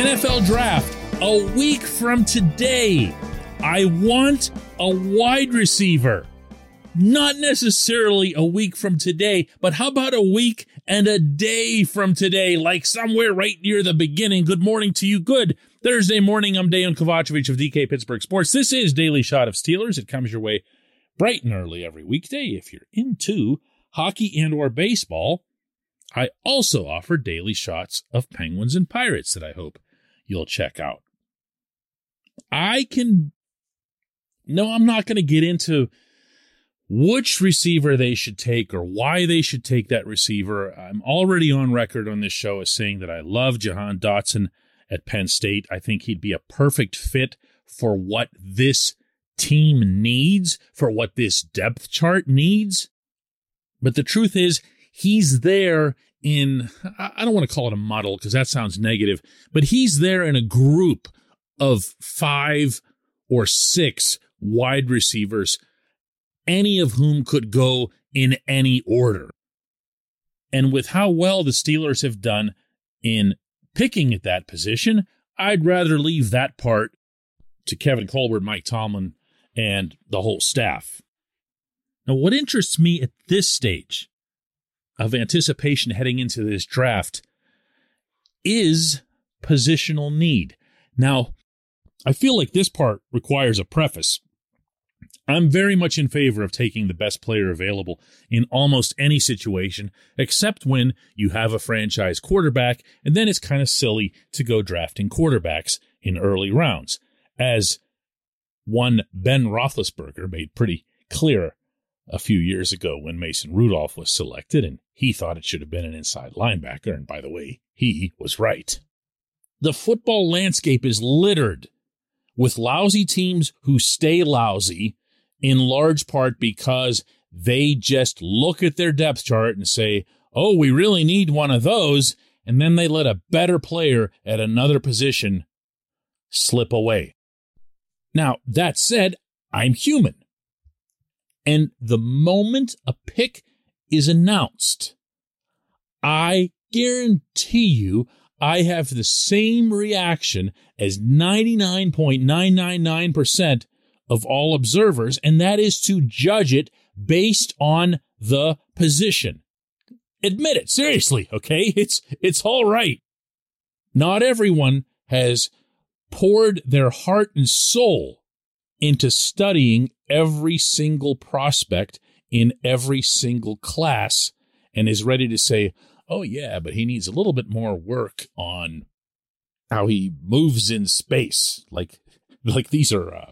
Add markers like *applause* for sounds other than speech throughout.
NFL draft a week from today. I want a wide receiver. Not necessarily a week from today, but how about a week and a day from today, like somewhere right near the beginning? Good morning to you. Good Thursday morning. I'm Dejan Kovacevic of DK Pittsburgh Sports. This is Daily Shot of Steelers. It comes your way bright and early every weekday if you're into hockey and or baseball. I also offer daily shots of Penguins and Pirates that I hope you'll check out. I can no, I'm not going to get into which receiver they should take or why they should take that receiver. I'm already on record on this show as saying that I love Jahan Dotson at Penn State. I think he'd be a perfect fit for what this team needs, for what this depth chart needs. But the truth is, he's there in, I don't want to call it a muddle because that sounds negative, but he's there in a group of five or six wide receivers, any of whom could go in any order. And with how well the Steelers have done in picking at that position, I'd rather leave that part to Kevin Colbert, Mike Tomlin, and the whole staff. Now, what interests me at this stage of anticipation heading into this draft is positional need. Now, I feel like this part requires a preface. I'm very much in favor of taking the best player available in almost any situation, except when you have a franchise quarterback, and then it's kind of silly to go drafting quarterbacks in early rounds. As one Ben Roethlisberger made pretty clear a few years ago when Mason Rudolph was selected, and he thought it should have been an inside linebacker. And by the way, he was right. The football landscape is littered with lousy teams who stay lousy in large part because they just look at their depth chart and say, oh, we really need one of those. And then they let a better player at another position slip away. Now, that said, I'm human. And the moment a pick is announced, I guarantee you I have the same reaction as 99.999% of all observers, and that is to judge it based on the position. Admit it, seriously, okay? It's, it's all right. Not everyone has poured their heart and soul into studying every single prospect in every single class and is ready to say, oh, yeah, but he needs a little bit more work on how he moves in space. Like, like these are uh,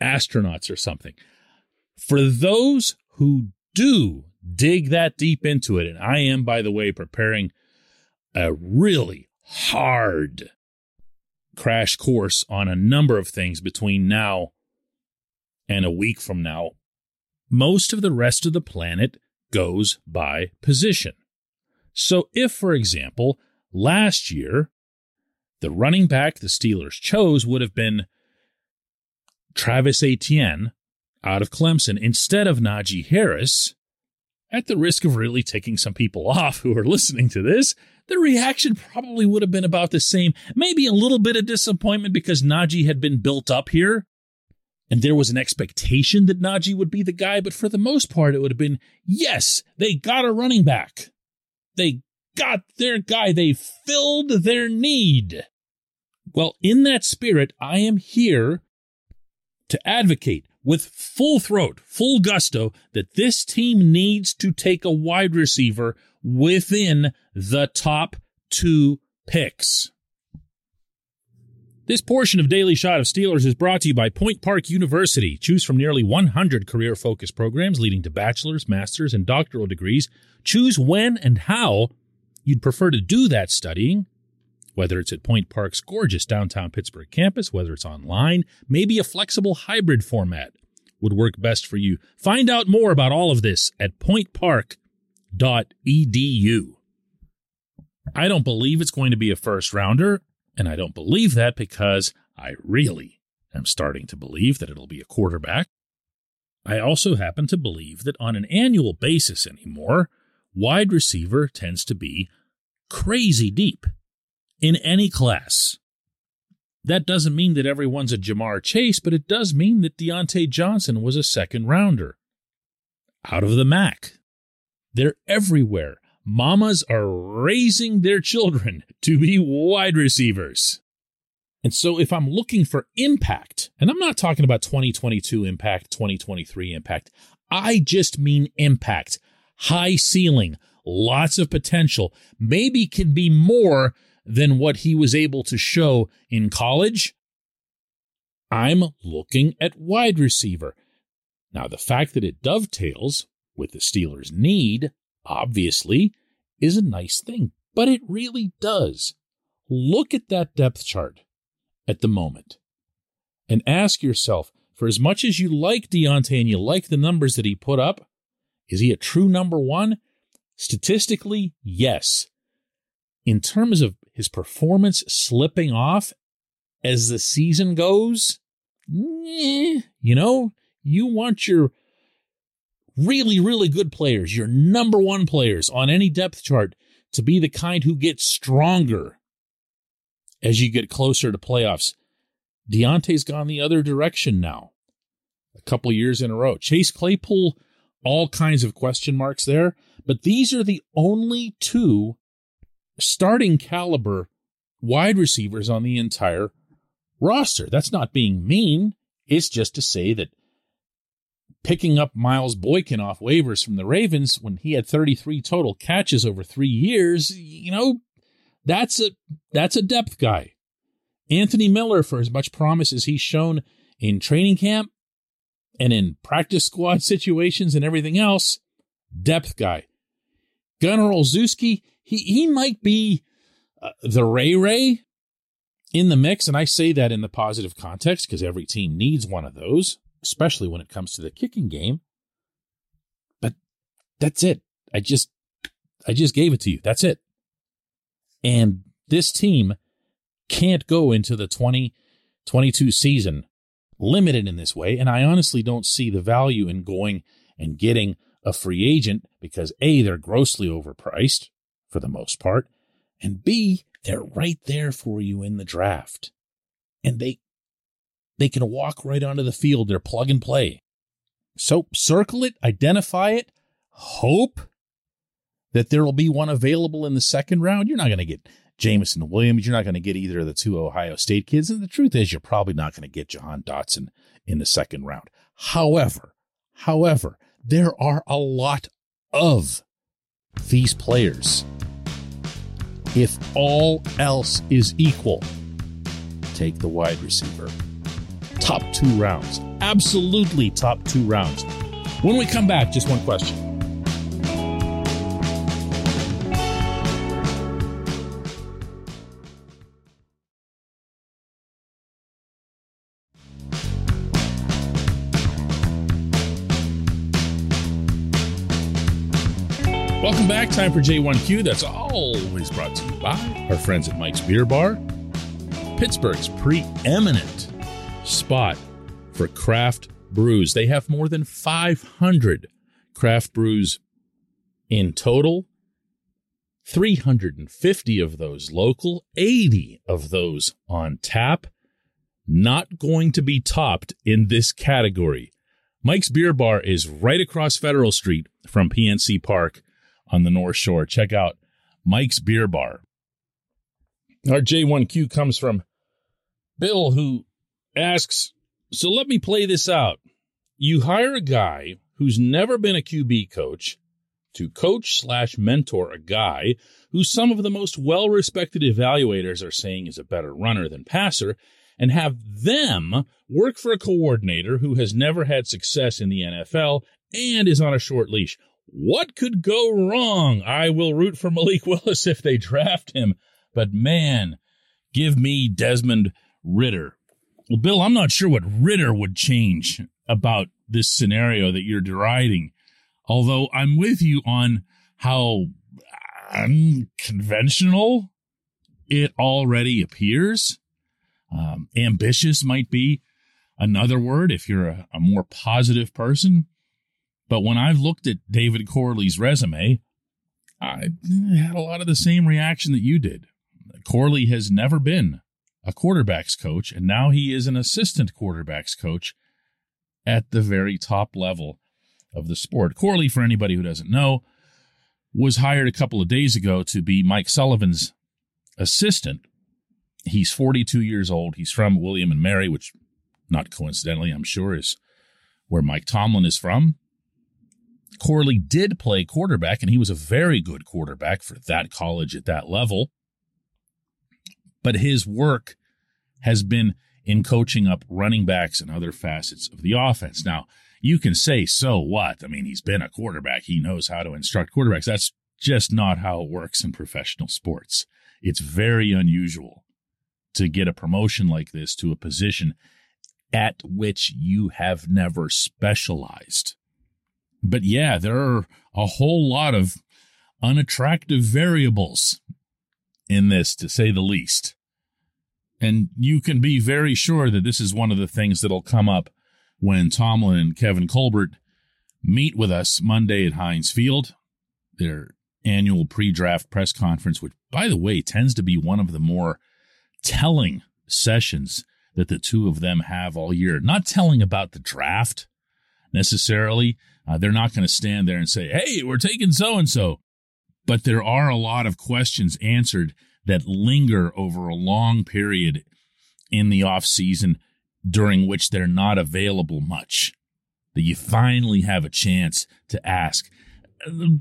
astronauts or something. For those who do dig that deep into it, and I am, by the way, preparing a really hard crash course on a number of things between now and a week from now, most of the rest of the planet goes by position. So, if, for example, last year, the running back the Steelers chose would have been Travis Etienne out of Clemson instead of Najee Harris, at the risk of really taking some people *laughs* off who are listening to this, the reaction probably would have been about the same. Maybe a little bit of disappointment because Najee had been built up here and there was an expectation that Najee would be the guy, but for the most part, it would have been yes, they got a running back. They got their guy. They filled their need. Well, in that spirit, I am here to advocate with full throat, full gusto that this team needs to take a wide receiver within the top two picks. This portion of Daily Shot of Steelers is brought to you by Point Park University. Choose from nearly 100 career focused programs leading to bachelor's, master's, and doctoral degrees. Choose when and how you'd prefer to do that studying, whether it's at Point Park's gorgeous downtown Pittsburgh campus, whether it's online, maybe a flexible hybrid format would work best for you. Find out more about all of this at pointpark.edu. I don't believe it's going to be a first rounder. And I don't believe that because I really am starting to believe that it'll be a quarterback. I also happen to believe that on an annual basis anymore, wide receiver tends to be crazy deep in any class. That doesn't mean that everyone's a Ja'Marr Chase, but it does mean that Diontae Johnson was a second rounder. Out of the MAC. They're everywhere mamas are raising their children to be wide receivers. And so if I'm looking for impact, and I'm not talking about 2022 impact, 2023 impact, I just mean impact, high ceiling, lots of potential, maybe can be more than what he was able to show in college. I'm looking at wide receiver. Now, the fact that it dovetails with the Steelers' need obviously, is a nice thing, but it really does. Look at that depth chart at the moment and ask yourself for as much as you like Diontae and you like the numbers that he put up, is he a true number one? Statistically, yes. In terms of his performance slipping off as the season goes, eh, you know, you want your really, really good players, your number one players on any depth chart to be the kind who get stronger as you get closer to playoffs. Diontae's gone the other direction now, a couple years in a row. Chase Claypool, all kinds of question marks there, but these are the only two starting caliber wide receivers on the entire roster. That's not being mean. It's just to say that picking up Miles Boykin off waivers from the Ravens when he had 33 total catches over three years, you know, that's a that's a depth guy. Anthony Miller, for as much promise as he's shown in training camp and in practice squad *laughs* situations and everything else, depth guy. Gunnar Olszewski, he he might be uh, the Ray Ray in the mix, and I say that in the positive context because every team needs one of those especially when it comes to the kicking game. But that's it. I just I just gave it to you. That's it. And this team can't go into the 2022 season limited in this way. And I honestly don't see the value in going and getting a free agent because A, they're grossly overpriced for the most part. And B, they're right there for you in the draft. And they they can walk right onto the field. They're plug and play. So circle it, identify it, hope that there will be one available in the second round. You're not going to get Jameson Williams. You're not going to get either of the two Ohio State kids. And the truth is, you're probably not going to get Jahan Dotson in the second round. However, however, there are a lot of these players. If all else is equal, take the wide receiver top two rounds. Absolutely top two rounds. When we come back, just one question. Welcome back. Time for J1Q. That's always brought to you by our friends at Mike's Beer Bar, Pittsburgh's preeminent spot for craft brews. They have more than 500 craft brews in total. 350 of those local, 80 of those on tap. Not going to be topped in this category. Mike's Beer Bar is right across Federal Street from PNC Park on the North Shore. Check out Mike's Beer Bar. Our J1Q comes from Bill, who asks, so let me play this out. You hire a guy who's never been a QB coach to coach slash mentor a guy who some of the most well respected evaluators are saying is a better runner than passer and have them work for a coordinator who has never had success in the NFL and is on a short leash. What could go wrong? I will root for Malik *laughs* Willis if they draft him, but man, give me Desmond Ridder. Well, Bill, I'm not sure what Ridder would change about this scenario that you're deriding, although I'm with you on how unconventional it already appears. Um, ambitious might be another word if you're a, a more positive person. But when I've looked at David Corley's resume, I had a lot of the same reaction that you did. Corley has never been a quarterbacks coach, and now he is an assistant quarterbacks coach at the very top level of the sport. Corley, for anybody who doesn't know, was hired a couple of days ago to be Mike Sullivan's assistant. He's 42 years old. He's from William and Mary, which, not coincidentally, I'm sure, is where Mike Tomlin is from. Corley did play quarterback, and he was a very good quarterback for that college at that level. But his work has been in coaching up running backs and other facets of the offense. Now, you can say, so what? I mean, he's been a quarterback. He knows how to instruct quarterbacks. That's just not how it works in professional sports. It's very unusual to get a promotion like this to a position at which you have never specialized. But yeah, there are a whole lot of unattractive variables in this, to say the least. And you can be very sure that this is one of the things that'll come up when Tomlin and Kevin Colbert meet with us Monday at Heinz Field, their annual pre draft press conference, which, by the way, tends to be one of the more telling sessions that the two of them have all year. Not telling about the draft necessarily. Uh, they're not going to stand there and say, hey, we're taking so and so. But there are a lot of questions answered that linger over a long period in the off season during which they're not available much that you finally have a chance to ask.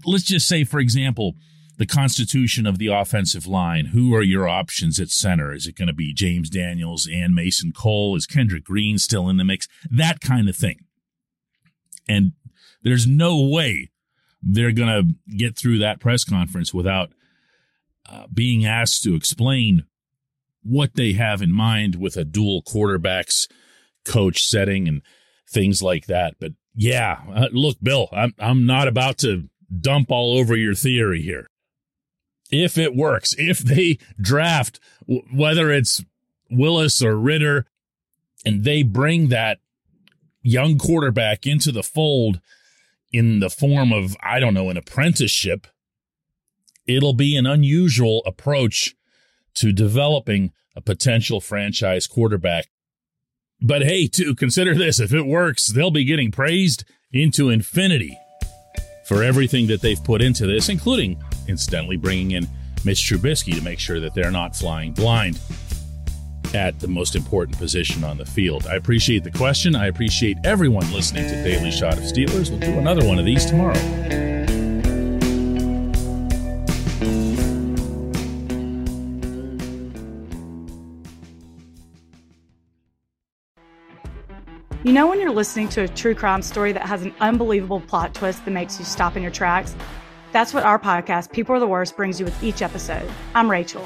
Let's just say for example the constitution of the offensive line. Who are your options at center? Is it going to be james daniels and mason cole? Is kendrick green still in the mix? That kind of thing and there's no way they're going to get through that press conference without uh, being asked to explain what they have in mind with a dual quarterbacks coach setting and things like that. But yeah, uh, look, Bill, I'm I'm not about to dump all over your theory here. If it works, if they draft whether it's Willis or Ridder, and they bring that young quarterback into the fold in the form of I don't know an apprenticeship it'll be an unusual approach to developing a potential franchise quarterback. But hey, to consider this if it works, they'll be getting praised into infinity for everything that they've put into this, including, incidentally, bringing in Mitch Trubisky to make sure that they're not flying blind at the most important position on the field. I appreciate the question. I appreciate everyone listening to Daily Shot of Steelers. We'll do another one of these tomorrow. You know, when you're listening to a true crime story that has an unbelievable plot twist that makes you stop in your tracks? That's what our podcast, People Are the Worst, brings you with each episode. I'm Rachel.